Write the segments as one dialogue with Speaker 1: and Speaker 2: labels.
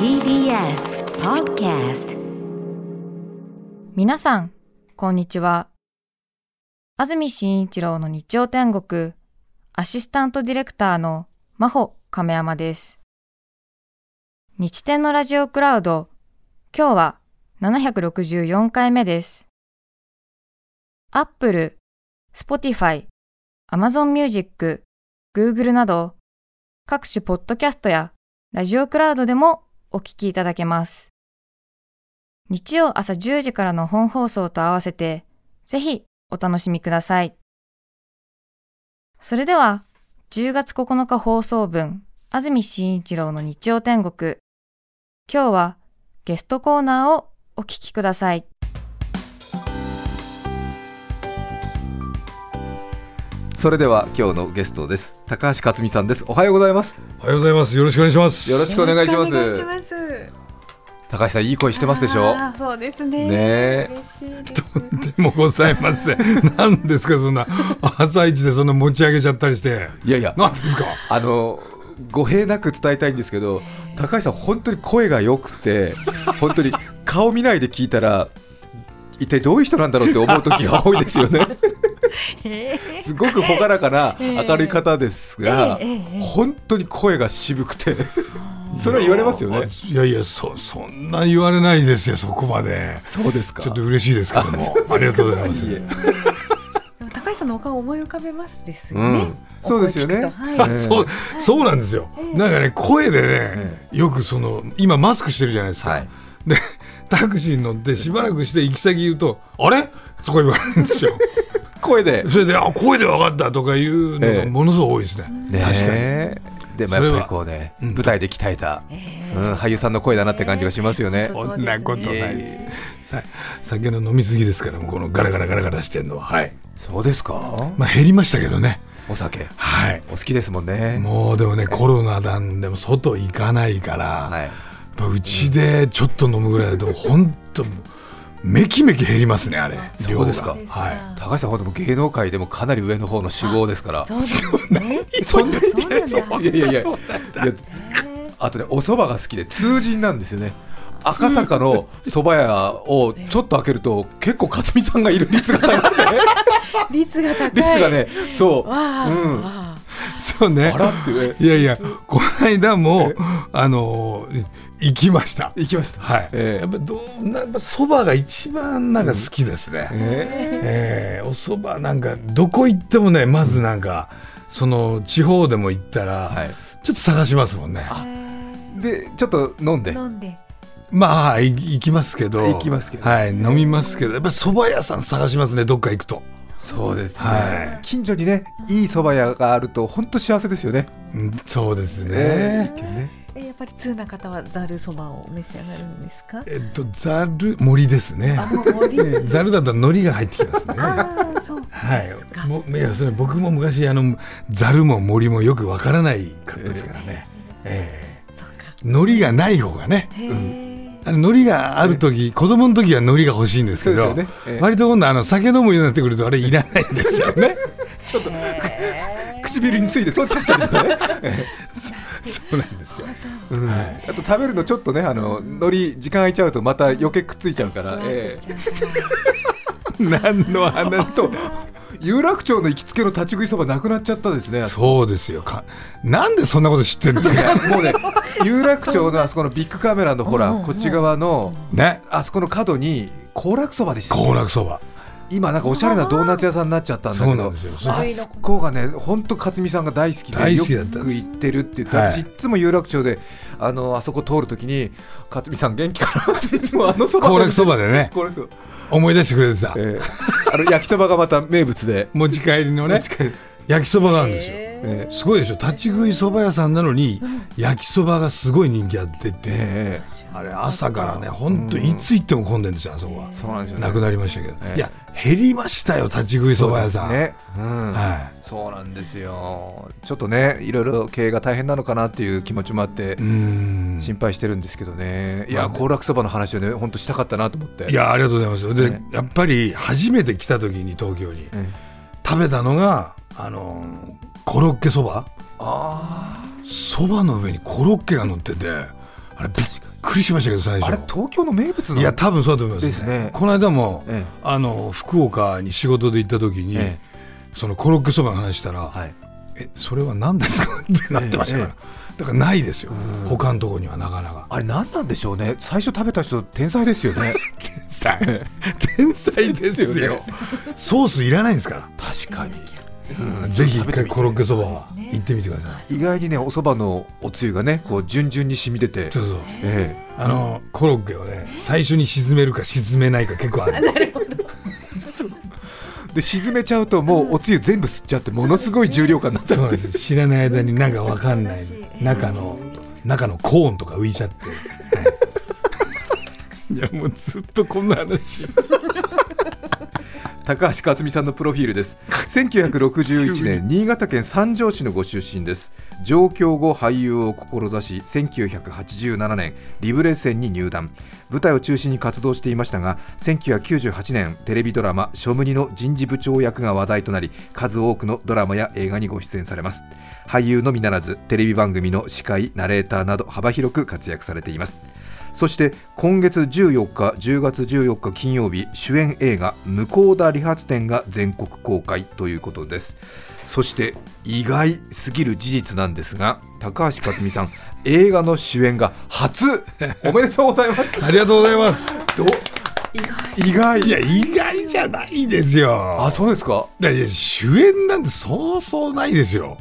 Speaker 1: TBS Podcast
Speaker 2: 皆さん、こんにちは。安住紳一郎の日曜天国、アシスタントディレクターの真帆亀山です。日天のラジオクラウド、今日は764回目です。Apple、Spotify、Amazon Music、Google など、各種ポッドキャストやラジオクラウドでもお聞きいただけます。日曜朝10時からの本放送と合わせて、ぜひお楽しみください。それでは、10月9日放送分、安住紳一郎の日曜天国。今日はゲストコーナーをお聞きください。
Speaker 3: それでは今日のゲストです高橋克美さんですおはようございます
Speaker 4: おはようございます。よろしくお願いします。
Speaker 3: よろしくお願いします
Speaker 5: よろしくお願いします。
Speaker 3: 高橋さんいい声してますでしょ？
Speaker 5: あーそうですね。
Speaker 3: ねえ
Speaker 5: 嬉しいで
Speaker 4: もございません。何ですか、そんな朝一でそんな持ち上げちゃったりして。
Speaker 3: いやいや
Speaker 4: 何ですか？
Speaker 3: あの語弊なく伝えたいんですけど高橋さん本当に声が良くて本当に顔見ないで聞いたら一体どういう人なんだろうって思う時が多いですよね すごく朗らかな明るい方ですが本当に声が渋くて。それは言われますよね。
Speaker 4: いやいや、そ、そんな言われないですよ、そこまで。
Speaker 3: そうですか。
Speaker 4: ちょっと嬉しいですけども。ありがとうございます。
Speaker 5: 高橋さんのお顔思い浮かべますですよね。
Speaker 3: うん。そうですよね。
Speaker 4: そう、そうなんですよ。なんかね、声でね
Speaker 3: え、
Speaker 4: よくその、今マスクしてるじゃないですか。
Speaker 3: はい。
Speaker 4: で、タクシーに乗ってしばらくして行き先言うと、あれ？とか言われるんですよ。
Speaker 3: 声で
Speaker 4: それで、あ、声で分かったとかいうの
Speaker 3: ええ
Speaker 4: がものすごく多いですね。
Speaker 3: ね
Speaker 4: 確かに。
Speaker 3: えでもやっぱりこうね、
Speaker 4: うん
Speaker 3: 舞台で鍛えた、うん、俳優さんの声だなって感じがしますよね。
Speaker 5: そう
Speaker 4: そんなことないです
Speaker 3: いえい。
Speaker 4: さ酒の飲みすぎですから、このガラガラガラガラしてるのは。はい。
Speaker 3: そうですか？
Speaker 4: まあ減りましたけどね。
Speaker 3: お酒
Speaker 4: はい。
Speaker 3: お好きですもんね。
Speaker 4: もうでもね、コロナなんでも外行かないから、
Speaker 3: はい。
Speaker 4: やっぱうちでちょっと飲むぐらいだと、本当めきめき減りますね、あれ。
Speaker 3: そうですか
Speaker 4: はい。
Speaker 3: 高橋さん、本当もう芸能界でもかなり上の方の酒豪ですから。
Speaker 5: そうね。
Speaker 3: そんなに。いやいやいやあとね、お蕎麦が好きで通人なんですよね。赤坂の蕎麦屋をちょっと開けると結構克美さんがいる率が高くて
Speaker 5: 率が高い。
Speaker 3: 率がねそう。うん
Speaker 4: そうね
Speaker 3: あ。らってね
Speaker 4: いやいや、この間も、あの、行きました。
Speaker 3: 行きました
Speaker 4: はい。
Speaker 3: ええ
Speaker 4: やっぱどうなやっぱそばが一番なんか好きですね。
Speaker 3: え
Speaker 4: ええお蕎麦なんかどこ行ってもねまずなんか、その地方でも行ったら、
Speaker 3: はい
Speaker 4: ちょっと探しますもんね。
Speaker 3: ーでちょっと飲んで
Speaker 5: 飲んで。
Speaker 4: まあい行きますけど。
Speaker 3: 行きますけど
Speaker 4: はい飲みますけどやっぱ蕎麦屋さん探しますねどっか行くと。
Speaker 3: そうですね、
Speaker 4: はい
Speaker 3: 近所にねいい蕎麦屋があると本当幸せですよね。
Speaker 4: うんそうですね。
Speaker 3: ええね
Speaker 5: えやっぱり通な方はざるそばを召し上がるんですか？
Speaker 4: えっとざる森ですね。ざるだと海苔が入ってきますね。は。い、もういやそれ僕も昔あのざるも森もよくわからないかったですからね、え
Speaker 5: そうか。
Speaker 4: え海苔がない方がね、
Speaker 5: へえ。
Speaker 4: あの海苔がある時、子供の時は海苔が欲しいんですけど割と今度あの酒飲むようになってくるとあれいらないんですよね
Speaker 3: ちょっと唇について取っちゃったりとかね。
Speaker 4: そうなんですよ、
Speaker 3: うん
Speaker 4: はい。
Speaker 3: あと食べるのちょっとねあの海苔時間空いちゃうとまた余計くっついちゃうから。え
Speaker 5: としちゃうから
Speaker 4: 何の話
Speaker 3: と有楽町の行きつけの立ち食いそばなくなっちゃったですね。
Speaker 4: そうですよ。かなんでそんなこと知ってるんですか？
Speaker 3: もうね有楽町のあそこのビッグカメラのほらこっち側の
Speaker 4: ね。
Speaker 3: あそこの角に行楽そばでしたね。
Speaker 4: 行楽そば
Speaker 3: 今なんかおしゃれなドーナツ屋さんになっちゃったんだけどあそこがね本当克美さんが大好きで
Speaker 4: 大
Speaker 3: よく行ってるって言って、
Speaker 4: はい。
Speaker 3: 私いつも有楽町であのあそこ通るときに克美さん元気かなっていつもあのそば
Speaker 4: 行楽そばでね。思い出してくれてた、
Speaker 3: えーあの焼きそばがまた名物で。
Speaker 4: 持ち帰りのね。焼きそばがあるんですよ、
Speaker 3: えー
Speaker 4: すごいでしょ。立ち食いそば屋さんなのに焼きそばがすごい人気あってって、
Speaker 3: え
Speaker 4: あれ朝からね本当いつ行っても混んでるんですよあそこは。
Speaker 3: ーそうなんですよね。
Speaker 4: なくなりましたけど、
Speaker 3: ええ。
Speaker 4: いや減りましたよ立ち食いそば屋さん、
Speaker 3: ね、うん。
Speaker 4: は
Speaker 3: そうなんですよ。ちょっとねいろいろ経営が大変なのかなっていう気持ちもあって心配してるんですけどね。い
Speaker 4: まあ
Speaker 3: や行楽そばの話をね本当したかったなと思って。
Speaker 4: いやありがとうございますで、
Speaker 3: ね
Speaker 4: やっぱり初めて来た時に東京に
Speaker 3: え。
Speaker 4: 食べたのがあのーコロッケそば？
Speaker 3: あ
Speaker 4: そばの上にコロッケが乗っててあれびっくりしましたけど最初。
Speaker 3: あれ東京の名物の
Speaker 4: いや多分そうだと思います
Speaker 3: ですね。
Speaker 4: この間も、
Speaker 3: ええ。
Speaker 4: あの福岡に仕事で行った時に、
Speaker 3: え
Speaker 4: そのコロッケそばの話したら、
Speaker 3: はい。
Speaker 4: えそれは何ですか？ってなってましたから、だからないですよ。他のところにはなかなか。
Speaker 3: あれ何なんでしょうね？最初食べた人天才ですよね。
Speaker 4: 天才。天才ですよ
Speaker 3: ですよね。
Speaker 4: ソースいらないんですから。
Speaker 3: 確かに
Speaker 4: うん。ぜひ一回コロッケそばは行ってみてください。
Speaker 3: 意外にねお蕎麦のおつゆがねこう順々に染み出て。
Speaker 4: そうそう。
Speaker 3: え
Speaker 4: あのコロッケをね最初に沈めるか沈めないか結構ある。
Speaker 3: え で沈めちゃうともうおつゆ全部吸っちゃってものすごい重量感になったんですよ
Speaker 4: そうなんです。知らない間になんかわかんない。中の中のコーンとか浮いちゃって。はい、いやもうずっとこんな話。
Speaker 3: 高橋克実さんのプロフィールです。1961年新潟県三条市のご出身です。上京後俳優を志し1987年リブレ戦に入団。舞台を中心に活動していましたが1998年テレビドラマ「ショムニ」の人事部長役が話題となり数多くのドラマや映画にご出演されます。俳優のみならずテレビ番組の司会ナレーターなど幅広く活躍されていますそして今月14日10月14日金曜日主演映画「向田理髪店」が全国公開ということです。そして意外すぎる事実なんですが高橋克実さん 映画の主演が初。おめでとうございます。
Speaker 4: ありがとうございます。
Speaker 3: ど意外。
Speaker 4: いや意外じゃないですよ。
Speaker 3: あそうですか？
Speaker 4: いやいや主演なんてそうそうないですよ。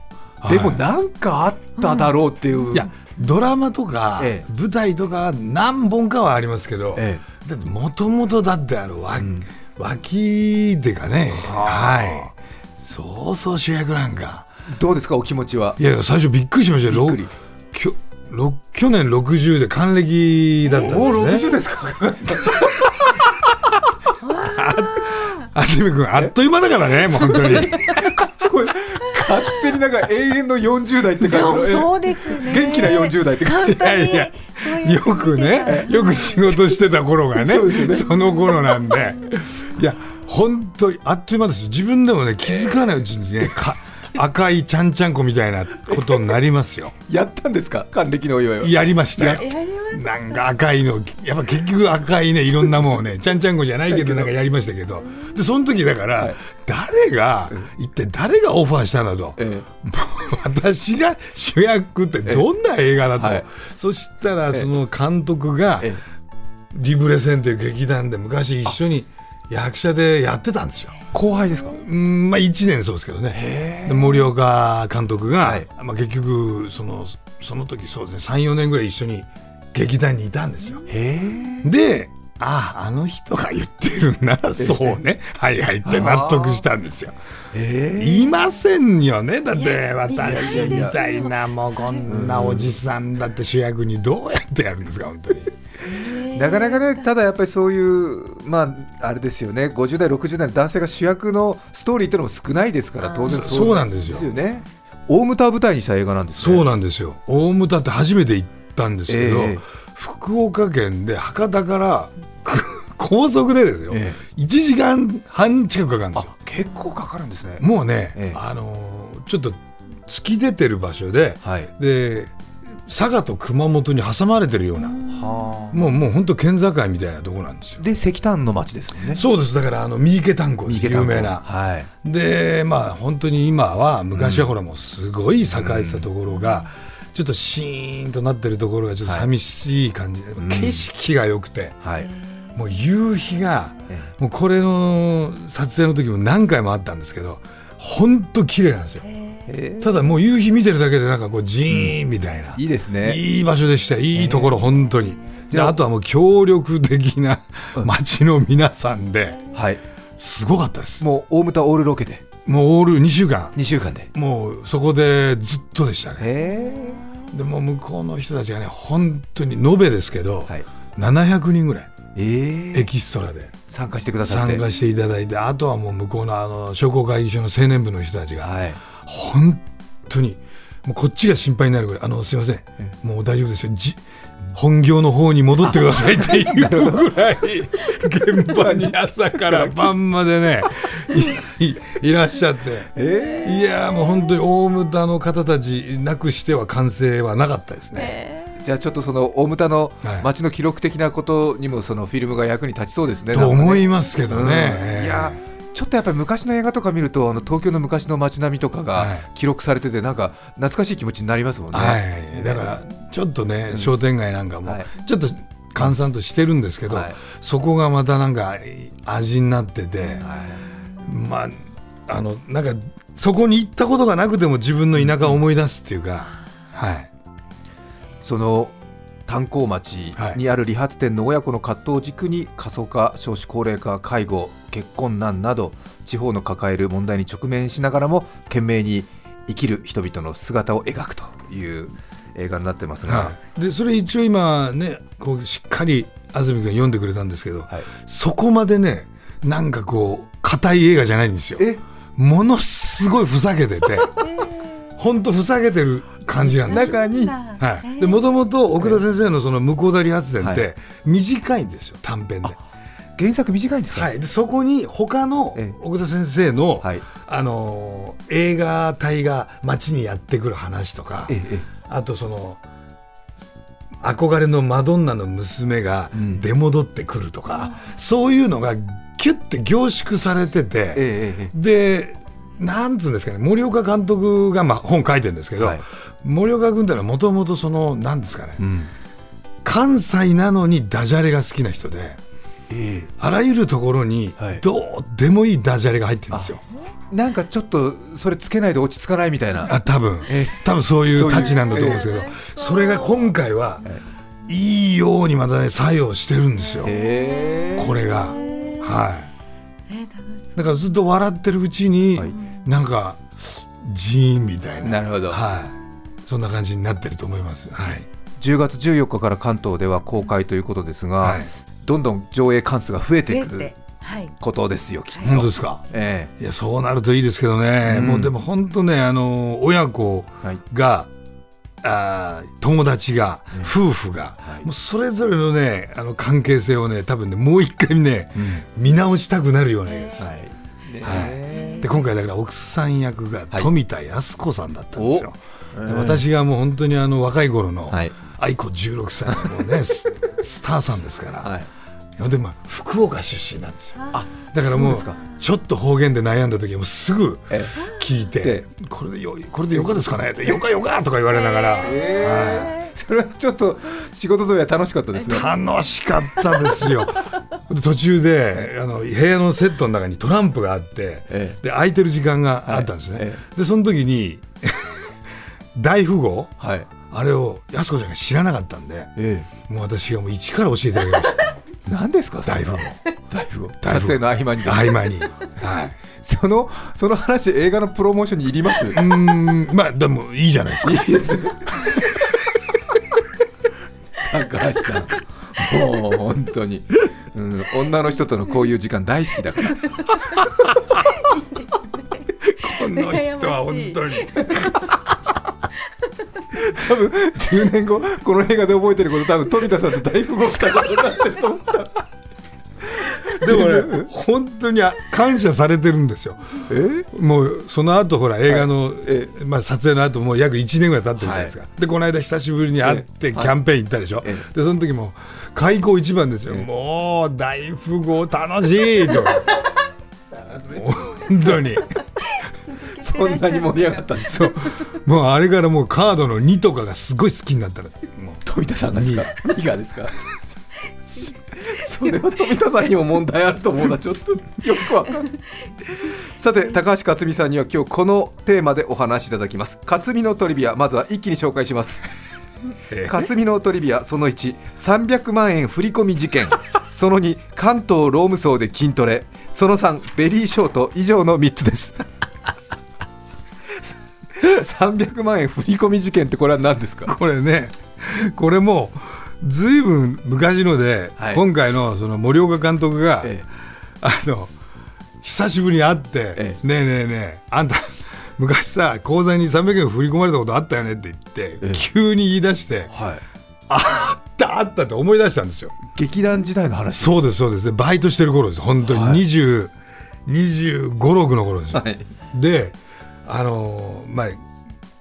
Speaker 3: でも
Speaker 4: はい
Speaker 3: なんかあっただろうっていう、
Speaker 4: いやドラマとか、
Speaker 3: ええ。
Speaker 4: 舞台とか何本かはありますけど、もともとだってあの、わ脇っていうかね。はい。そうそう主役なんか。
Speaker 3: どうですかお気持ちは？い
Speaker 4: や最初びっくりしましたよ。
Speaker 3: びっ
Speaker 4: きょろ去年60で還暦だったん
Speaker 3: もう
Speaker 4: ですね、
Speaker 3: 60ですか？
Speaker 4: あっという間だからねもう本当に？
Speaker 3: 勝手になんか永遠の40代って感じ
Speaker 5: そうですね。
Speaker 3: 元気な40代って感じ。
Speaker 4: いやいやよくねよく仕事してた頃がね
Speaker 3: ね。
Speaker 4: その頃なんで。いや本当にあっという間ですよ。自分でもね気づかないうちにねか赤いちゃんちゃんこみたいなことになりますよ。
Speaker 3: やったんですか？還暦のお祝いは。
Speaker 4: やりましたよなんか赤いのやっぱ結局赤いねいろんなもんをね。ちゃんちゃんこじゃないけどなんかやりましたけど。でその時だから、
Speaker 3: はい。
Speaker 4: 誰が一体誰がオファーしたんだと、
Speaker 3: え
Speaker 4: 私が主役ってどんな映画だと、
Speaker 3: えはい。
Speaker 4: そしたらその監督が
Speaker 3: え
Speaker 4: リブレセンっていう劇団で昔一緒に役者でやってたんですよ。
Speaker 3: 後輩ですか？
Speaker 4: うんまあ1年そうですけどね。で森岡監督が、
Speaker 3: はい。
Speaker 4: まあ、結局そのその時そうですね34年ぐらい一緒に劇団にいたんですよ。であああの人が言ってるんなら そうね。はいはいって納得したんですよ。
Speaker 3: え。
Speaker 4: いませんよね。だって私みたいなもうこんなおじさんだって主役にどうやってやるんですか本当に。
Speaker 3: なかなかねただやっぱりそういうまああれですよね。50代60代の男性が主役のストーリーっていうのも少ないですから当然
Speaker 4: そうなんですよ。
Speaker 3: ね。大牟田を舞台にした映画なんですね。
Speaker 4: そうなんですよ。大牟田って初めて行ったんですけど、
Speaker 3: ええ。
Speaker 4: 福岡県で博多からく 高速でですよ、
Speaker 3: え
Speaker 4: 1時間半近くかかるんです
Speaker 3: あ
Speaker 4: よ
Speaker 3: 結構かかるんですね。
Speaker 4: もうね、
Speaker 3: ええ。
Speaker 4: あのーちょっと突き出てる場所で
Speaker 3: はい。
Speaker 4: で佐賀と熊本に挟まれてるような
Speaker 3: は
Speaker 4: もうもう本当県境みたいなとこなんですよ。
Speaker 3: で石炭の町ですね。
Speaker 4: そうです。だからあの三池炭鉱有名な。
Speaker 3: はい。
Speaker 4: でまあ本当に今は昔はほらもうすごい栄えてたところが、ちょっとシーンとなってるところがちょっと寂しい感じ。で、
Speaker 3: ん
Speaker 4: 景色が良くて。
Speaker 3: はい。
Speaker 4: もう夕日が
Speaker 3: え
Speaker 4: もうこれの撮影の時も何回もあったんですけど本当綺麗なんですよ。
Speaker 3: え
Speaker 4: ただもう夕日見てるだけでなんかこうジーンみたいな、
Speaker 3: いいですね。
Speaker 4: いい場所でしたいいところ本当に、
Speaker 3: じゃあ。
Speaker 4: とはもう協力的な街の皆さんで
Speaker 3: はい。
Speaker 4: すごかったです。
Speaker 3: もう大牟田オールロケで。
Speaker 4: もうオール2週間。
Speaker 3: 2週間で。
Speaker 4: もうそこでずっとでしたね。
Speaker 3: へ
Speaker 4: でもう向こうの人たちがね本当に延べですけど、
Speaker 3: はい。
Speaker 4: 700人ぐらい。
Speaker 3: ええ
Speaker 4: エキストラで。
Speaker 3: 参加してくださって。
Speaker 4: 参加していただいてあとはもう向こうのあの商工会議所の青年部の人たちが
Speaker 3: はい。
Speaker 4: 本当にもうこっちが心配になるぐらいあのすいません。
Speaker 3: え。
Speaker 4: もう大丈夫ですよ。じ本業の方に戻ってくださいっていうぐらい現場に朝から晩までねいらっしゃって、
Speaker 3: え
Speaker 4: いやーもう本当に大牟田の方たちなくしては完成はなかったですね。
Speaker 3: ーじゃあちょっとその大牟田の
Speaker 4: はい
Speaker 3: 街の記録的なことにもそのフィルムが役に立ちそうですね。
Speaker 4: と思いますけど
Speaker 3: うん
Speaker 4: ね。
Speaker 3: いやちょっとやっぱり昔の映画とか見るとあの東京の昔の街並みとか
Speaker 4: は
Speaker 3: が
Speaker 4: い。
Speaker 3: 記録されててなんか懐かしい気持ちになりますもんね。
Speaker 4: はい、だからちょっとね、商店街なんかも
Speaker 3: はい。
Speaker 4: ちょっと閑散としてるんですけど、
Speaker 3: はい。
Speaker 4: そこがまたなんか味になってて、
Speaker 3: はい。
Speaker 4: まああのなんかそこに行ったことがなくても自分の田舎を思い出すっていうか、はい、
Speaker 3: その炭鉱町にある理髪店の親子の葛藤を軸に過疎化、少子高齢化、介護、結婚難など地方の抱える問題に直面しながらも懸命に生きる人々の姿を描くという映画になってますが、
Speaker 4: はい、でそれ一応今ねこうしっかり安住君読んでくれたんですけど、
Speaker 3: はい。
Speaker 4: そこまでねなんかこう硬い映画じゃないんですよ。
Speaker 3: え？
Speaker 4: ものすごいふざけてて、本当ふざけてる感じなんですよ。
Speaker 3: 中に。
Speaker 4: はい、でもともと奥田先生のその向田理髪店っ
Speaker 3: は
Speaker 4: て短いんですよ短編で,、
Speaker 3: 原作短いんですか、
Speaker 4: はい、でそこに他の
Speaker 3: ええ。
Speaker 4: 奥田先生の、
Speaker 3: はい。
Speaker 4: あのー映画隊が街にやってくる話とかあとその憧れのマドンナの娘が
Speaker 3: うん。
Speaker 4: 出戻ってくるとか、そういうのがキュッて凝縮されてて、でなんつうんですかね森岡監督がまあ本書いてるんですけど、
Speaker 3: はい。
Speaker 4: 森岡君ってのはもともとそのなんですかね、
Speaker 3: うん。
Speaker 4: 関西なのにダジャレが好きな人で
Speaker 3: え
Speaker 4: あらゆるところに
Speaker 3: はい。
Speaker 4: どうでもいいダジャレが入ってるんですよ。
Speaker 3: えなんかちょっとそれつけないと落ち着かないみたいな。
Speaker 4: あ多分。
Speaker 3: え
Speaker 4: 多分そういうたちなんだと思うんですけどそれが今回はい。いようにまたね作用してるんですよ。
Speaker 3: へえ。
Speaker 4: これが。はい。だからずっと笑ってるうちに
Speaker 3: はい
Speaker 4: なんかジーンみたいな。
Speaker 3: なるほど。
Speaker 4: はい。そんな感じになってると思います。はい。
Speaker 3: 10月14日から関東では公開ということですが、
Speaker 4: はい。
Speaker 3: どんどん上映関数が増えてい。くことですよ、きっと。
Speaker 4: 本当ですか？
Speaker 3: え
Speaker 4: いやそうなるといいですけどね、
Speaker 3: うん
Speaker 4: もうでも本当ねあの親子
Speaker 3: えはい。
Speaker 4: が、あー友達が、夫婦が、
Speaker 3: はい。
Speaker 4: もうそれぞれのねあの関係性をね多分ねもう一回ね、見直したくなるような映画です、
Speaker 3: はい。ね
Speaker 4: はい。
Speaker 3: え
Speaker 4: で今回だから奥さん役が
Speaker 3: はい
Speaker 4: 富田靖子さんだったんですよ、
Speaker 3: お。
Speaker 4: で私がもう本当にあの若い頃の
Speaker 3: はい。
Speaker 4: 愛子16歳のもうね ススターさんですから、
Speaker 3: はい。
Speaker 4: でまあ福岡出身なんですよ。
Speaker 3: あ
Speaker 4: だからもうちょっと方言で悩んだ時はもうすぐ
Speaker 3: え
Speaker 4: 聞いて
Speaker 3: で「
Speaker 4: これでよこれでよかですかね?」って「よかよか」とか言われながら、
Speaker 3: え それはちょっと仕事では楽しかったですね。
Speaker 4: 楽しかったですよ。で 途中であの部屋のセットの中にトランプがあって、
Speaker 3: え
Speaker 4: で空いてる時間があったんですね、
Speaker 3: はい。え
Speaker 4: でその時に 大富豪
Speaker 3: はい。
Speaker 4: あれを安子ちゃんが知らなかったんで
Speaker 3: え
Speaker 4: もう私がもう一から教えてあげました。
Speaker 3: え、何ですか
Speaker 4: 大富豪。
Speaker 3: 大富豪。
Speaker 4: 大富豪。
Speaker 3: 撮影の合間に
Speaker 4: 合間に。はい。
Speaker 3: そのその話映画のプロモーションにいります？
Speaker 4: うーんまあでもいいじゃないですか。
Speaker 3: いいですね。高橋さん、もう本当に、うん、女の人とのこういう時間大好きだから。
Speaker 4: この人は本当に
Speaker 3: 多分10年後この映画で覚えてること多分富田さんと大富豪したことになってると思った。
Speaker 4: でもね本当に感謝されてるんですよ。
Speaker 3: え？
Speaker 4: もうその後ほら映画の、
Speaker 3: え
Speaker 4: まあ、撮影の後もう約1年ぐらい経ってるじゃないですか、でこの間久しぶりに会って
Speaker 3: ええ。
Speaker 4: キャンペーン行ったでしょ、
Speaker 3: え
Speaker 4: でその時も開口一番ですよ、もう大富豪楽しいと。本当に。
Speaker 3: そんなに盛り上がったんですよ。
Speaker 4: もうあれからもうカードの2とかがすごい好きになったらもう
Speaker 3: 富田さんがですか？2がですか？それは富田さんにも問題あると思うな。ちょっとよくわかんない。さて高橋克実さんには今日このテーマでお話しいただきます。克実のトリビアまずは一気に紹介します。克実のトリビアその1300万円振り込み事件。その2関東ローム層で筋トレ。その3ベリーショート以上の3つです。300万円振り込み事件ってこれは何ですか？
Speaker 4: これねこれもずいぶん昔ので、
Speaker 3: はい。
Speaker 4: 今回のその森岡監督が、
Speaker 3: え
Speaker 4: あの久しぶりに会って、
Speaker 3: え
Speaker 4: ねえねえねえあんた 昔さ口座に300円振り込まれたことあったよねって言って、
Speaker 3: え
Speaker 4: 急に言い出して
Speaker 3: はい。
Speaker 4: あっったあったって思い出したんですよ。
Speaker 3: 劇団時代の話？
Speaker 4: そうですそうです。でバイトしてる頃です。本当に
Speaker 3: はい。
Speaker 4: 20、25、6の頃ですよ、
Speaker 3: はい。
Speaker 4: であのーまあ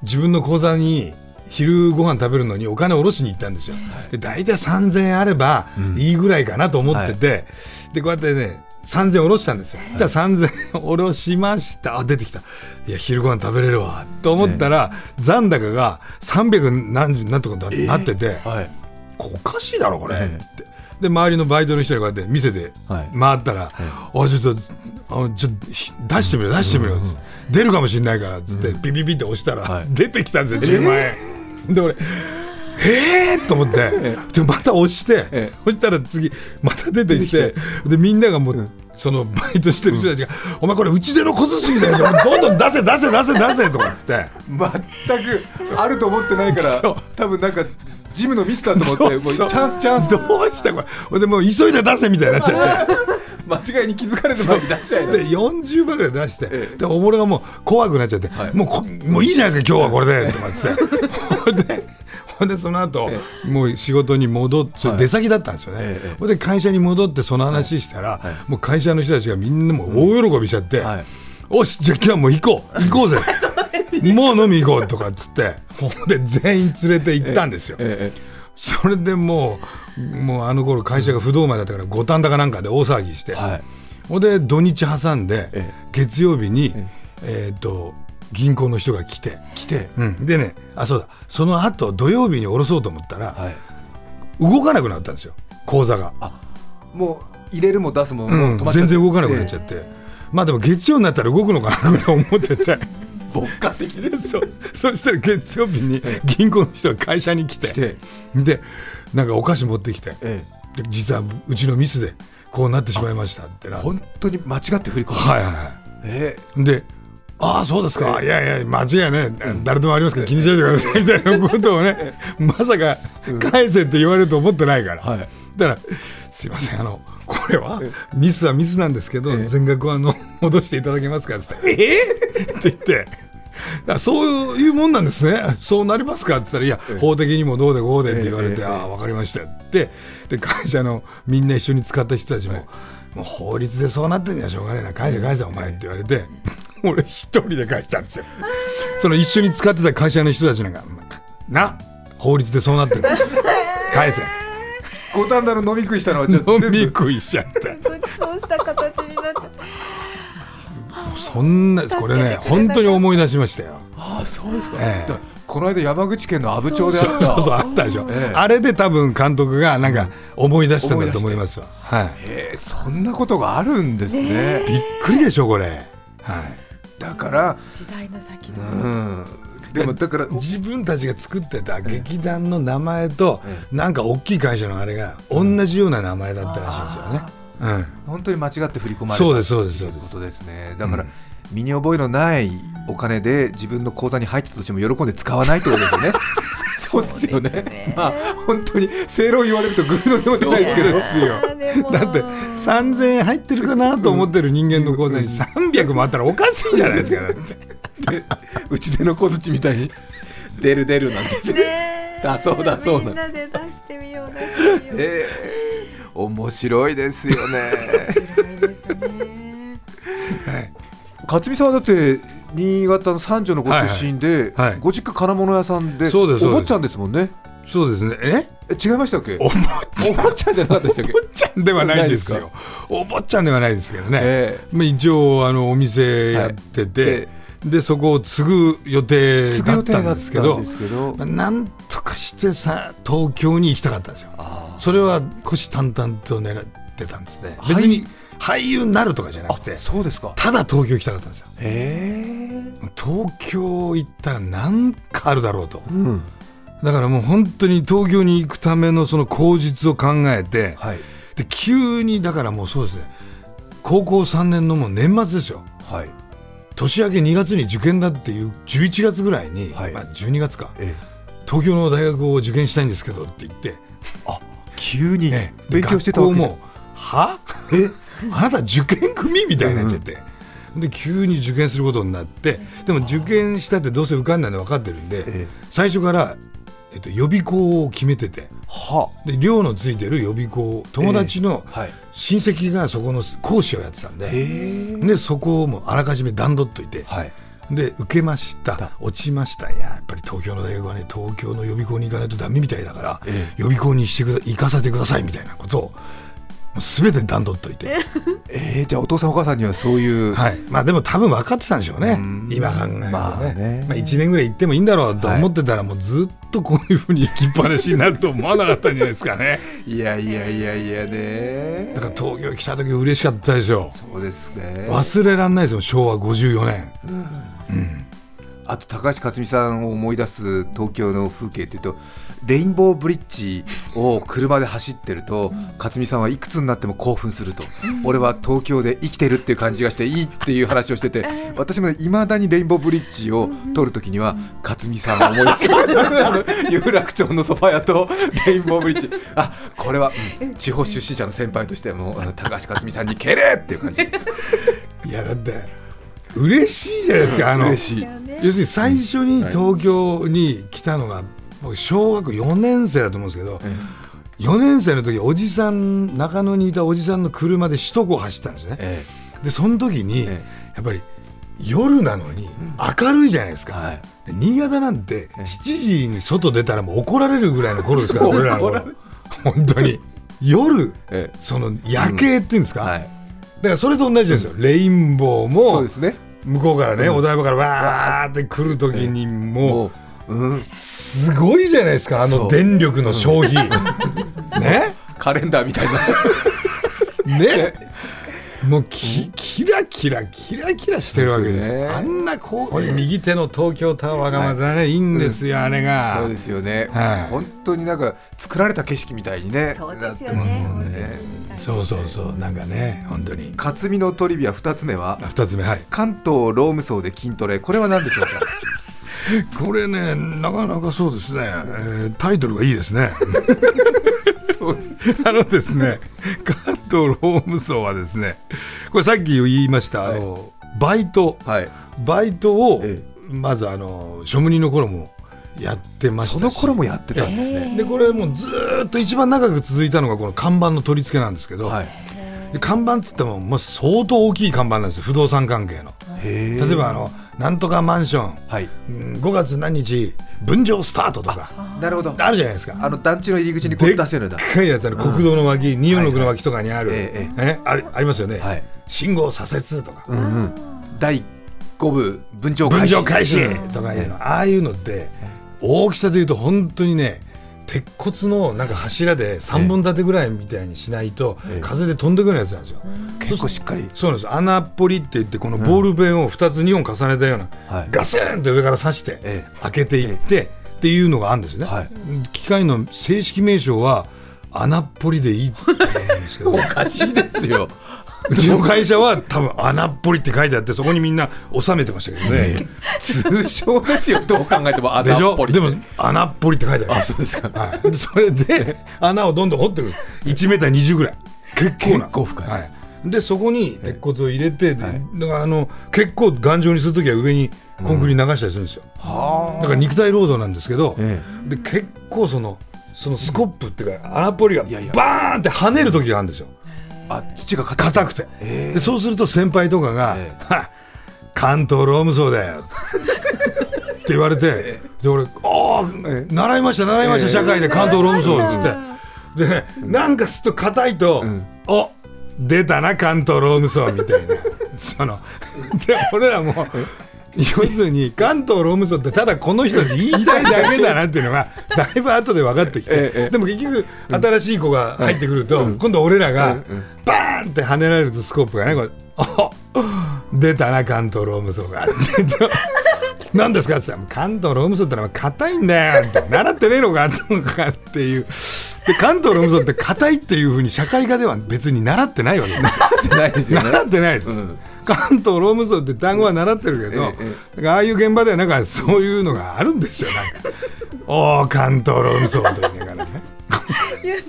Speaker 4: 自分の口座に昼ご飯食べるのにお金を下ろしに行ったんですよ、で大体3000円あればいいぐらいかなと思ってて、でこうやってね3000円下ろしたんですよ、だから3000円下ろしました。あ出てきた。いや昼ご飯食べれるわ。と思ったら、残高が300何十何とかななってて、
Speaker 3: はい。
Speaker 4: こおかしいだろこれ、
Speaker 3: え
Speaker 4: って。で周りのバイトの人にこうやって店で
Speaker 3: はい。
Speaker 4: 回ったら「おい。ちょっとあちょっとひ出してみろ出してみろ」出るかもしれないから」っつってピピピって押したら、
Speaker 3: はい。
Speaker 4: 出てきたんですよ10万円。で俺えー？と思って、でまた押して、
Speaker 3: ええ。
Speaker 4: そしたら次また出てきて。でみんながもう、そのバイトしてる人たちが「お前これうちでの小包だよ。どんどん出せ出せ出せ出せ」とかっつって。
Speaker 3: 全くあると思ってないから多分なんかジムのミスだと思ってチャンスチャンス。
Speaker 4: どうした？これ。でもう急いで出せみたいになっちゃって。
Speaker 3: 間違いに気づかれる前に出しちゃえ
Speaker 4: で40万ぐらい出して、
Speaker 3: ええ。
Speaker 4: でおもろがもう怖くなっちゃって、
Speaker 3: はい。
Speaker 4: もうこもういいじゃないですか今日はこれでとかって。で ほんでその後、もう仕事に戻って出先だったんですよね、
Speaker 3: ええ
Speaker 4: ほんで会社に戻ってその話したら、もう会社の人たちがみんなもう大喜びしちゃって、
Speaker 3: はい。
Speaker 4: おしじゃあ今日はもう行こう行こうぜ。もう飲み行こうとかっつってほんで全員連れて行ったんですよ、
Speaker 3: ええ。
Speaker 4: それでもうもうあの頃会社が不動前だったから五反田かなんかで大騒ぎして、
Speaker 3: はい。
Speaker 4: ほんで土日挟んで、
Speaker 3: え
Speaker 4: 月曜日に、
Speaker 3: え
Speaker 4: え。ー、と銀行の人が来て、
Speaker 3: 来て。
Speaker 4: うん、でねあそうだ。その後土曜日に下ろそうと思ったら、
Speaker 3: はい。
Speaker 4: 動かなくなったんですよ。口座が、
Speaker 3: もう入れるも出すも
Speaker 4: う
Speaker 3: もうん。止まっちゃって。
Speaker 4: 全然動かなくなっちゃって、まあでも月曜になったら動くのかなぐらい思ってて
Speaker 3: 牧歌的で
Speaker 4: そうそしたら月曜日に銀行の人が会社に来て
Speaker 3: 来て。
Speaker 4: でなんかお菓子持ってきて
Speaker 3: え
Speaker 4: で実はうちのミスでこうなってしまいましたってな
Speaker 3: え本当に間違って振り込む
Speaker 4: はいはいはい。
Speaker 3: え
Speaker 4: で、ああ、そうですか、いやいや、間違いね、誰でもありますから気にしないでくださいみたいなことをね、まさか返せって言われると思ってないから、
Speaker 3: はい。
Speaker 4: だから、すいません、あのこれはミスはミスなんですけど、全額はあの戻していただけますかって言って、えー、って言って。だそういうもんなんですね、そうなりますか？って言ったら、いや、法的にもどうでこうでって言われて、
Speaker 3: ええ
Speaker 4: ああ、分かりましたって、で会社のみんな一緒に使った人たちも、もう法律でそうなってんじゃしょうがな。いな、返せ返せ、お前って言われて、俺、一人で返したんですよ。その一緒に使ってた会社の人たちなんか、な、法律でそうなってる、返せ、
Speaker 3: 五反田の飲み食いしたのはちょっと
Speaker 4: 飲み食いしちゃって。
Speaker 5: ごちそうした形になっちゃった
Speaker 4: そんなこれね本当に思い出しましたよ。
Speaker 3: ああそうですか、
Speaker 4: ええ。
Speaker 3: だこの間山口県の阿武町であった。
Speaker 4: そうそうあったでしょ、
Speaker 3: ええ。
Speaker 4: あれで多分監督がなんか思い出したんだと思いますわ、はい、
Speaker 3: へえそんなことがあるんですね。
Speaker 4: びっくりでしょこれ、はい、
Speaker 3: だから
Speaker 5: 時代の先だ
Speaker 3: うん。でもだから
Speaker 4: 自分たちが作ってた劇団の名前となんか大きい会社のあれが同じような名前だったらしいんですよね、うん、
Speaker 3: 本当に間違って振り込まれた
Speaker 4: そうですそうですそうです。
Speaker 3: ということですね。だから、身に覚えのないお金で自分の口座に入ってたとしても喜んで使わないってことですよね。そうですよね。まあ本当に正論言われるとグーのようでないですけど
Speaker 4: だって3000円入ってるかなと思ってる人間の口座に300もあったらおかしいじゃないですか。だって
Speaker 3: でうちでの小槌みたいに出る出るなんて。
Speaker 5: ね
Speaker 3: だそうだそうだ。
Speaker 5: みんなで出してみよう出してみよう。
Speaker 3: ええ面白いですよね。勝美さんはだって新潟の三条のご出身で、
Speaker 4: はいはい
Speaker 3: ご実家金物屋さんで
Speaker 4: そうです
Speaker 3: お坊ちゃんですもんね。
Speaker 4: そうですね。え？
Speaker 3: え違いましたっけ？
Speaker 4: お坊ちゃん。
Speaker 3: ちゃんじゃなかったでしたっけ？
Speaker 4: お坊ちゃんではないですよ。お坊ちゃんではないですけどね、
Speaker 3: え
Speaker 4: まあ、一応あのお店やってて、
Speaker 3: はい。
Speaker 4: でそこを継ぐ予定だった
Speaker 3: ん
Speaker 4: んですけど。なんとかしてさ東京に行きたかったんですよ。それは虎視眈々と狙ってたんですね。別に俳優になるとかじゃなくて
Speaker 3: そうですか。
Speaker 4: ただ東京行きたかったんですよ。東京行ったら何かあるだろうと。
Speaker 3: うん。
Speaker 4: だからもう本当に東京に行くためのその口実を考えて、
Speaker 3: はい。
Speaker 4: で急にだからもうそうですね。高校3年のもう年末ですよ。
Speaker 3: はい。
Speaker 4: 年明け2月に受験だっていう11月ぐらいに、
Speaker 3: はい。
Speaker 4: まあ、12月か。
Speaker 3: え
Speaker 4: 東京の大学を受験したいんですけどって言って、
Speaker 3: 急に勉強してたわけ
Speaker 4: 学校もは？え？あなた受験組みたいになっちゃって、で急に受験することになってでも受験したってどうせ受かんないの分かってるんで、
Speaker 3: ええ。
Speaker 4: 最初からえっと、予備校を決めてて。
Speaker 3: は？
Speaker 4: で寮のついてる予備校友達の
Speaker 3: はい。
Speaker 4: 親戚がそこの講師をやってたんで,、
Speaker 3: へえ。
Speaker 4: でそこをもうあらかじめ段取っといて、
Speaker 3: はい
Speaker 4: で受けました。落ちました。いややっぱり東京の大学はね東京の予備校に行かないとダメみたいだから、
Speaker 3: え
Speaker 4: 予備校にしてくだ行かせてくださいみたいなことをもう全て段取っといて、
Speaker 3: えー、じゃあお父さんお母さんにはそういう、
Speaker 4: はい。まあ、でも多分分かってたんでしょうね。
Speaker 3: うん。
Speaker 4: 今考えるとね,、
Speaker 3: まあね。
Speaker 4: まあ、1年ぐらい行ってもいいんだろうと思ってたら、もうずっとこういうふうに行きっぱなしになると思わなかったんじゃないですかね。
Speaker 3: いやいやいやいやね。
Speaker 4: だから東京来た時嬉しかったですよ
Speaker 3: そうですね。
Speaker 4: 忘れられないですよ昭和54年。
Speaker 3: あと高橋克実さんを思い出す東京の風景っていうとレインボーブリッジを車で走ってると克実さんはいくつになっても興奮すると。俺は東京で生きてるっていう感じがしていいっていう話をしてて私もいまだにレインボーブリッジを撮るときには克実さんを思い出すあの有楽町のソファ屋と レインボーブリッジ。あこれは、うん地方出身者の先輩としても高橋克実さんに蹴れっていう感じ。
Speaker 4: いやだって嬉しいじゃないですかあの。
Speaker 3: 嬉しい
Speaker 4: 要するに最初に東京に来たのが僕小学4年生だと思うんですけど、4年生の時おじさん中野にいたおじさんの車で首都高を走ったんですね、
Speaker 3: え
Speaker 4: でその時に、
Speaker 3: え
Speaker 4: やっぱり夜なのに明るいじゃないですか、
Speaker 3: はい。
Speaker 4: で新潟なんて7時に外出たらもう怒られるぐらいの頃ですから 俺らの頃本当に。夜
Speaker 3: え
Speaker 4: その夜景っていうんですか、
Speaker 3: はい、
Speaker 4: だからそれと同じですよ、レインボー
Speaker 3: そう
Speaker 4: も
Speaker 3: ですね。
Speaker 4: 向こうからね、
Speaker 3: うん。
Speaker 4: お台場からわーって来る時にもう
Speaker 3: もう、うん、
Speaker 4: すごいじゃないですかあの電力の消費、ね？
Speaker 3: カレンダーみたいな。
Speaker 4: ね？もうきキラキラキラキラしてるわけです。よ
Speaker 3: ね。
Speaker 4: あんなこう右手の東京タワーがまたね、い、いんですよ、あれが。
Speaker 3: そうですよね、
Speaker 4: はい。
Speaker 3: 本当になんか作られた景色みたいにね。
Speaker 5: そうですよね。
Speaker 3: ね。
Speaker 4: そうそうそう。なんかね本当に。
Speaker 3: 克実のトリビア2つ目は？
Speaker 4: 二つ目はい。
Speaker 3: 関東ローム層で筋トレ。これは何でしょうか？
Speaker 4: これねなかなかそうですね、えータイトルがいいですね。
Speaker 3: そう。
Speaker 4: あのですね関東ローム層はですねこれさっき言いました、あのバイト。
Speaker 3: はい。
Speaker 4: バイトを
Speaker 3: え
Speaker 4: まずあの庶務人の頃もやってましたし。
Speaker 3: その頃もやってたんですね、
Speaker 4: でこれもうずーっと一番長く続いたのがこの看板の取り付けなんですけど、
Speaker 3: はい。
Speaker 4: で看板っつっても、まあ、相当大きい看板なんですよ。不動産関係の。例えばあのなんとかマンション。
Speaker 3: はい。
Speaker 4: うん5月何日分譲スタートとか。
Speaker 3: なるほど。
Speaker 4: あるじゃないですか。
Speaker 3: あの団地の入り口にこう
Speaker 4: でっ
Speaker 3: 出せるんだ。
Speaker 4: かいやつあの国道の脇、246の脇とかにある、
Speaker 3: はいはいえ
Speaker 4: ねありありますよね、
Speaker 3: はい。
Speaker 4: 信号左折とか、
Speaker 3: うんうん。第5部分譲開
Speaker 4: 分
Speaker 3: 始
Speaker 4: 譲開始
Speaker 3: うん
Speaker 4: とかいうの、ああいうのって大きさでいうと本当にね鉄骨のなんか柱で3本立てぐらいみたいにしないと、
Speaker 3: ええ。
Speaker 4: 風で飛んでくるやつなんですよ。
Speaker 3: 結構しっかり。
Speaker 4: そうなんです。穴っぽりって言ってこのボールペンを2つ2本重ねたような、
Speaker 3: はい。
Speaker 4: ガスンと上から刺して、
Speaker 3: え
Speaker 4: 開けていって、っていうのがあるんですね、
Speaker 3: はい。
Speaker 4: 機械の正式名称は穴っぽりでいいって言うんですけど
Speaker 3: おかしいですよ
Speaker 4: うちの会社は多分穴っぽりって書いてあってそこにみんな収めてましたけどね。
Speaker 3: 通称ですよ。どう考えても穴っぽり
Speaker 4: ょでも穴っぽりって書いてある。
Speaker 3: あそうですか。
Speaker 4: はい、でそれで穴をどんどん掘ってくる。1メーター20ぐらい。結構な。
Speaker 3: 結構深い。
Speaker 4: はい、でそこに鉄骨を入れて、
Speaker 3: はい。
Speaker 4: だからあの結構頑丈にするときは上にコンクリ流したりするんですよ、
Speaker 3: は
Speaker 4: だから肉体労働なんですけど、
Speaker 3: え
Speaker 4: で結構そのそのスコップっていうか穴っぽりがバーンって跳ねる時があるんですよ
Speaker 3: あ土が硬
Speaker 4: 硬くて、
Speaker 3: ええ
Speaker 4: でそうすると先輩とかが
Speaker 3: ええ「
Speaker 4: は関東ローム層だよ」って言われてで俺「ああ
Speaker 3: ええ
Speaker 4: 習いました習いました
Speaker 3: ええ
Speaker 4: 社会で関東ローム層」っつってでねなんかすっと硬いと
Speaker 3: ん「
Speaker 4: お出たな関東ローム層」みたいな。そので俺らも。要するに関東ローム層ってただこの人たち言いたいだけだなっていうのがだいぶ後で分かってきて、
Speaker 3: ええ
Speaker 4: でも結局新しい子が入ってくると、今度俺らがバーンって跳ねられるとスコープがねこれお出たな関東ローム層が。何ですかって言ったら関東ローム層ってのは硬いんだよって。習ってねえのかとかっていう。で関東ローム層って硬いっていうふうに社会科では別に習ってないわけですよ。
Speaker 3: ってないです
Speaker 4: 習ってないです、
Speaker 3: うん
Speaker 4: 関東ローム層って単語は習ってるけど、ああいう現場ではなんかそういうのがあるんですよなんか。おお関東ローム層と言いながらね。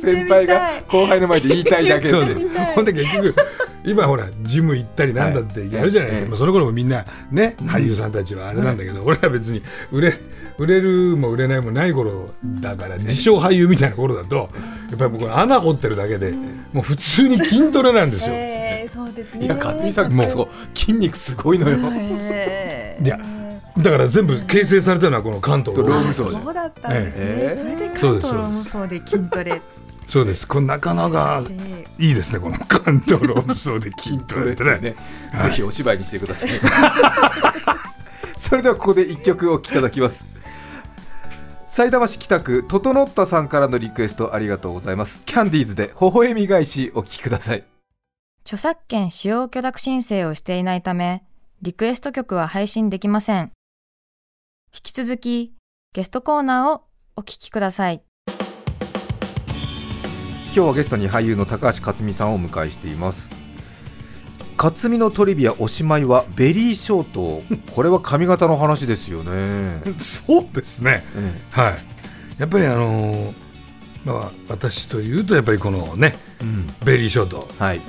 Speaker 3: 先輩が後輩の前で言いたいだけ
Speaker 4: そうです。ほんで結局今ほらジム行ったりなんだってやるじゃないですか、
Speaker 3: はい
Speaker 4: まあその頃もみんなね俳優さんたちはあれなんだけど、俺ら別に売れ売れるも売れないもない頃だから自称俳優みたいな頃だとやっぱり僕穴掘ってるだけでもう普通に筋トレなんですよ。
Speaker 5: えー、そうですね。
Speaker 3: いや勝美さん
Speaker 4: もう
Speaker 3: そう筋肉すごいのよ。
Speaker 5: えー
Speaker 4: いやだから全部形成されたのはこの関東
Speaker 3: ロー
Speaker 4: ローム
Speaker 3: ム層で
Speaker 5: そうだったんですね。
Speaker 3: えー
Speaker 5: それで
Speaker 4: そうです
Speaker 5: 関東ローム層で筋トレ。
Speaker 4: そうです。これなかなかい。いですねこの関東ローム層で筋トレってね。
Speaker 3: ね、ぜひお芝居にしてください。それではここで一曲お聴きいただきます。埼玉市北区整ったさんからのリクエストありがとうございます。キャンディーズで微笑み返しお聴きください
Speaker 2: 著作権使用許諾申請をしていないため、リクエスト曲は配信できません。引き続き、ゲストコーナーをお聞きください。
Speaker 3: 今日はゲストに俳優の高橋克実さんをお迎えしています。克実のトリビアおしまいはベリーショート。これは髪型の話ですよね、
Speaker 4: そうですね。
Speaker 3: え
Speaker 4: はい。やっぱりあのーまあ私というとやっぱりこのね
Speaker 3: えうん、
Speaker 4: ベリーショート。
Speaker 3: はい。
Speaker 4: や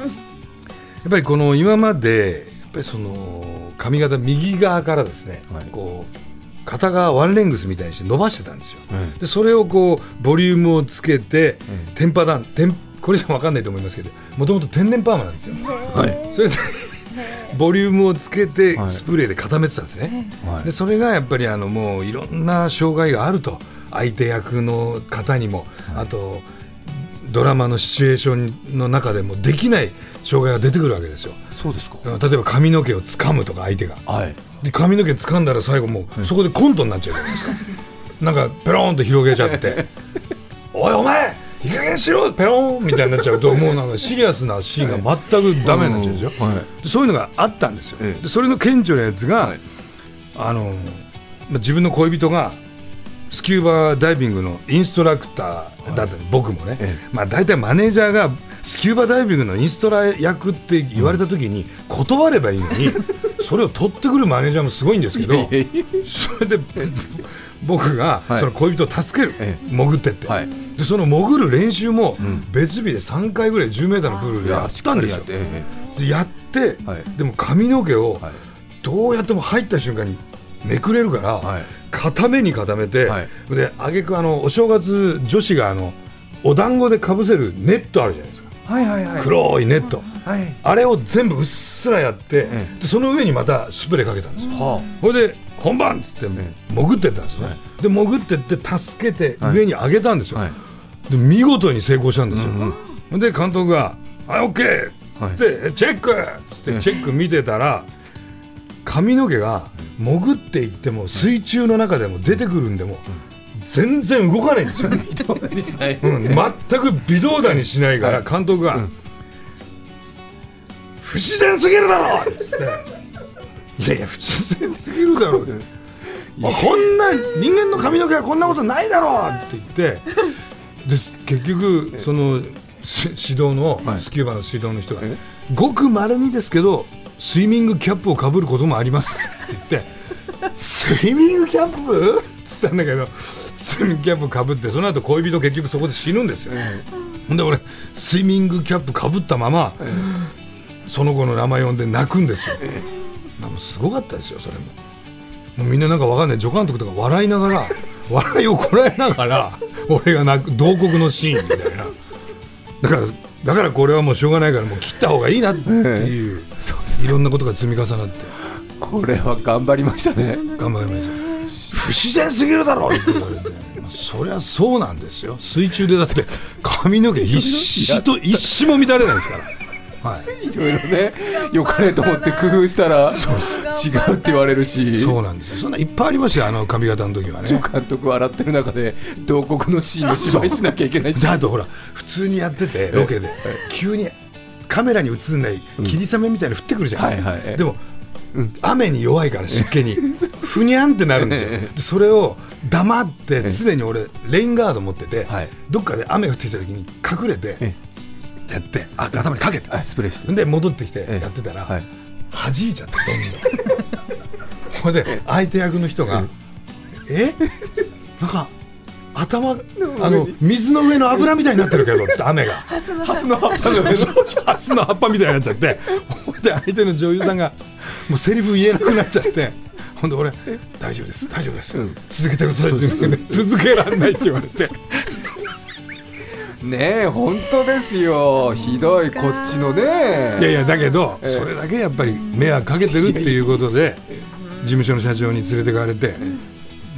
Speaker 4: っぱりこの今までやっぱりその髪型右側からですね、
Speaker 3: はい。
Speaker 4: こう片側ワンレングスみたいにして伸ばしてたんですよ。
Speaker 3: え
Speaker 4: でそれをこうボリュームをつけて
Speaker 3: え
Speaker 4: テンパダンテンこれじゃ分かんないと思いますけどもともと天然パーマなんですよ。
Speaker 3: はい。
Speaker 4: それでボリュームをつけて
Speaker 3: はい。
Speaker 4: スプレーで固めてたんですね、
Speaker 3: はい。
Speaker 4: でそれがやっぱりあのもういろんな障害があると相手役の方にも、あとドラマのシチュエーションの中でもできない障害が出てくるわけですよ。
Speaker 3: そうですか。
Speaker 4: 例えば髪の毛を掴むとか相手が。
Speaker 3: はい。
Speaker 4: で髪の毛掴んだら最後もうそこでコントになっちゃうじゃないですか。なんかペローンと広げちゃって「おいお前いい加減にしろ!ペローン!」みたいになっちゃうともうなんかシリアスなシーンが全くダメになっちゃうんですよ、
Speaker 3: はい。
Speaker 4: でそういうのがあったんですよ、
Speaker 3: ええ。
Speaker 4: でそれの顕著なやつが、
Speaker 3: はい。
Speaker 4: あのまあ自分の恋人がスキューバダイビングのインストラクターだった、僕もね、
Speaker 3: え。
Speaker 4: まあ、大体マネージャーがスキューバダイビングのインストラ役って言われた時に断ればいいのに、それを取ってくるマネージャーもすごいんですけどそれで僕が
Speaker 3: はい。
Speaker 4: その恋人を助ける、
Speaker 3: え
Speaker 4: 潜ってって、
Speaker 3: はい。
Speaker 4: でその潜る練習も
Speaker 3: ん。
Speaker 4: 別日で3回ぐらい10メーターのプールでやったんですよ。でやって、
Speaker 3: はい。
Speaker 4: でも髪の毛をどうやっても入った瞬間にめくれるから、
Speaker 3: はい。
Speaker 4: 固めに固めて、
Speaker 3: はい。
Speaker 4: で挙句あのお正月女子があのお団子でかぶせるネットあるじゃないですか、
Speaker 3: はいはいはい。
Speaker 4: 黒いネット、
Speaker 3: はい。
Speaker 4: あれを全部うっすらやって、
Speaker 3: ええ。
Speaker 4: でその上にまたスプレーかけたんですよ。
Speaker 3: は
Speaker 4: それで本番っつって
Speaker 3: え
Speaker 4: 潜ってったんですね、で潜ってって助けて上に上げたんですよ、
Speaker 3: あはい。
Speaker 4: で見事に成功したんですよ、
Speaker 3: うんうん
Speaker 4: で監督が「はい OK!」
Speaker 3: はい。
Speaker 4: でチェック!」っつってチェック見てたら髪の毛が潜っていっても水中の中でも出てくるんでも全然動かないんですよ、
Speaker 3: にしない
Speaker 4: うん、全く微動だにしないから監督が
Speaker 3: うん「
Speaker 4: 不自然すぎるだろ!」って「いやいや不自然すぎるだろ」あこんな人間の髪の毛はこんなことないだろ！うって言ってで結局そのし指導の、
Speaker 3: はい。
Speaker 4: スキューバの指導の人が
Speaker 3: え
Speaker 4: ごくまれにですけどスイミングキャップをかぶることもありますって言って スイミングキャップ？っつったんだけどスイミングキャップかぶってその後恋人結局そこで死ぬんですよ、ほんで俺スイミングキャップかぶったまま、その子の名前呼んで泣くんですよ、なんかすごかったですよそれも。もうみんななんかわかんない。助監督とか笑いながら 笑いをこらえながら俺が泣く同国のシーンみたいな。だからだからこれはもうしょうがないからもう切った方がいいなっていう、いろんなことが積み重なって。
Speaker 3: これは頑張りましたね。
Speaker 4: 頑張りました。不自然すぎるだろって言われてそりゃそうなんですよ。水中でだって髪の毛一糸と 一糸も乱れないですから、はい、
Speaker 3: いろいろねよかれと思って工夫したら違うって言われるし。
Speaker 4: そうなんですよ。そんないっぱいありましたよあの髪型の時はね。
Speaker 3: 助監督笑ってる中で同国のシーンの芝居しなきゃいけないし。
Speaker 4: であとほら普通にやっててロケで急にカメラに映んない霧雨みたいに降ってくるじゃないですか、
Speaker 3: はいはい
Speaker 4: でも、雨に弱いから湿気に。ふにゃんってなるんですよ。それを黙って常に俺レインガード持ってて、
Speaker 3: はい。
Speaker 4: どっかで雨降ってきた時に隠れて
Speaker 3: え
Speaker 4: やってあ頭にかけて。
Speaker 3: はいスプレーして。
Speaker 4: で戻ってきて
Speaker 3: ええ。
Speaker 4: やってたら、
Speaker 3: はい。
Speaker 4: 弾いちゃってどんどん。ほんで相手役の人が「えなんか頭あの水の上の油みたいになってるけどって雨が。
Speaker 5: ハスの
Speaker 3: 葉っぱ
Speaker 4: みたいになっちゃって。ほんで相手の女優さんがもうセリフ言えなくなっちゃって。ほんで俺「大丈夫です大丈夫です、
Speaker 3: うん。
Speaker 4: 続けてください」って言うのね。続けられないって言われて。
Speaker 3: ねえ本当ですよ。ひどいこっちのね。
Speaker 4: いやいやだけど、
Speaker 3: ええ。
Speaker 4: それだけやっぱり迷惑かけてるっていうことで事務所の社長に連れてかれて。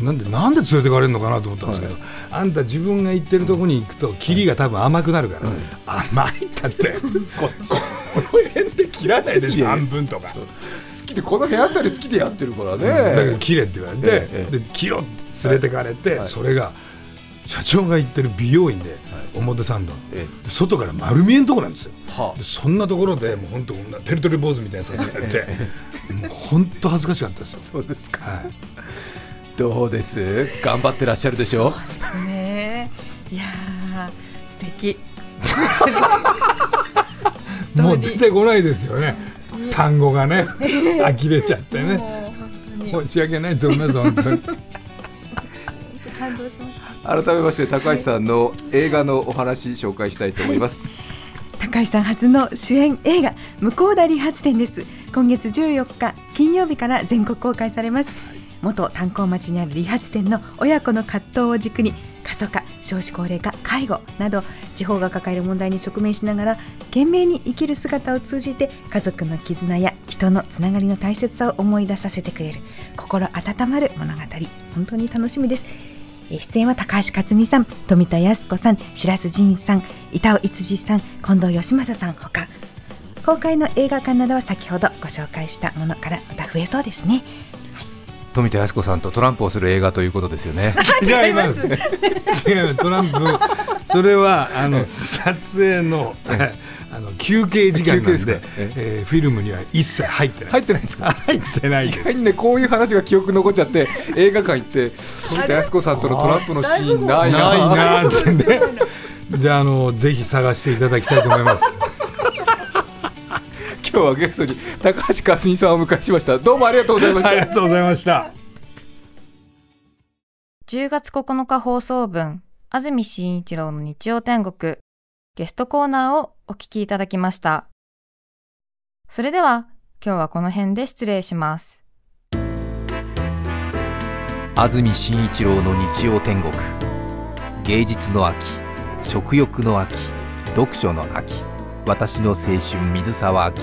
Speaker 4: なんでなんで連れてかれるのかなと思ったんですけど、あんた自分が行ってるとこに行くと霧が多分甘くなるから、甘いったって。
Speaker 3: こっち。
Speaker 4: この辺で切らないでしょ半分とか。
Speaker 3: 好きでこのヘアスタイル好きでやってるからね、
Speaker 4: だけど切れって言われて、
Speaker 3: えええ
Speaker 4: で切ろって連れてかれて、
Speaker 3: はい。
Speaker 4: それが社長が行ってる美容院で、表参道。
Speaker 3: え
Speaker 4: で外から丸見えんとこなんですよ。
Speaker 3: は
Speaker 4: でそんなところでもう本当テリトリー坊主みたいにさせられてもう本当恥ずかしかったですよ、
Speaker 3: そうですか。
Speaker 4: はい、
Speaker 3: どうです？頑張ってらっしゃるでしょ？
Speaker 5: ね。いやー素敵。
Speaker 4: もう出てこないですよね。単語がね。呆れちゃってね。申し訳ないと思います本当に。
Speaker 5: 感動しました。
Speaker 3: 改めまして高橋さんの映画のお話紹介したいと思います。
Speaker 5: 高橋さん初の主演映画向田理髪店です。今月14日金曜日から全国公開されます元炭鉱町にある理髪店の親子の葛藤を軸に過疎化少子高齢化介護など地方が抱える。問題に直面しながら懸命に生きる姿を通じて家族の絆や人のつながりの大切さを思い出させてく。れる心温まる物語本当に楽しみです出演は高橋克実さん富田靖子さん白洲迅さん板尾逸司さん近藤義正さんほか公開の映画館などは先ほどご紹介したものからまた増えそうですね
Speaker 3: 富田靖子さんとトランプをする映画ということですよね
Speaker 4: 違います。違います。トランプ。それはあの撮影の あの休憩時間なんで
Speaker 3: え
Speaker 4: えーフィルムには一切入ってない。
Speaker 3: 入ってないんですか？
Speaker 4: 入ってないで
Speaker 3: 意外に
Speaker 4: す。
Speaker 3: ねこういう話が記憶残っちゃって映画館行って富田靖子さんとのトランプのシーンないな
Speaker 4: ないなーってね。じゃああのぜひ探していただきたいと思います。
Speaker 3: 今日はゲストに高橋克実さんをお迎えしましたどうもありがとうございました、
Speaker 4: ありがとうございました。
Speaker 2: 10月9日放送分、安住紳一郎の日曜天国、ゲストコーナーをお聞きいただきました。それでは、今日はこの辺で失礼します。
Speaker 6: 安住紳一郎の日曜天国芸術の秋食欲の秋読書の秋私の青春水沢秋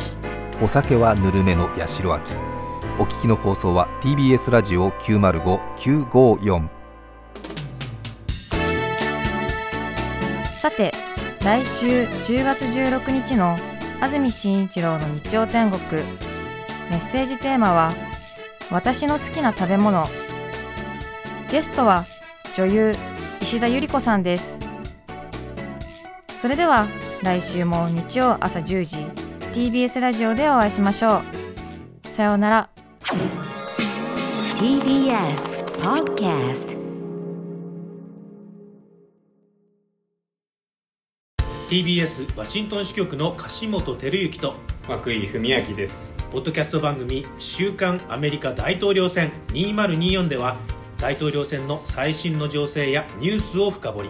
Speaker 6: お酒はぬるめの八代秋お聞きの放送は TBS ラジオ905954
Speaker 2: さて、来週10月16日の安住紳一郎の日曜天国、メッセージテーマは、私の好きな食べ物。ゲストは女優石田ゆり子さんです。それでは来週も日曜朝10時 TBS ラジオでお会いしましょう。さようなら。
Speaker 1: TBS Podcast
Speaker 7: TBS ワシントン支局の樫本照之と
Speaker 8: 涌井文明です
Speaker 7: ポッドキャスト番組「週刊アメリカ大統領選2024」では大統領選の最新の情勢やニュースを深掘り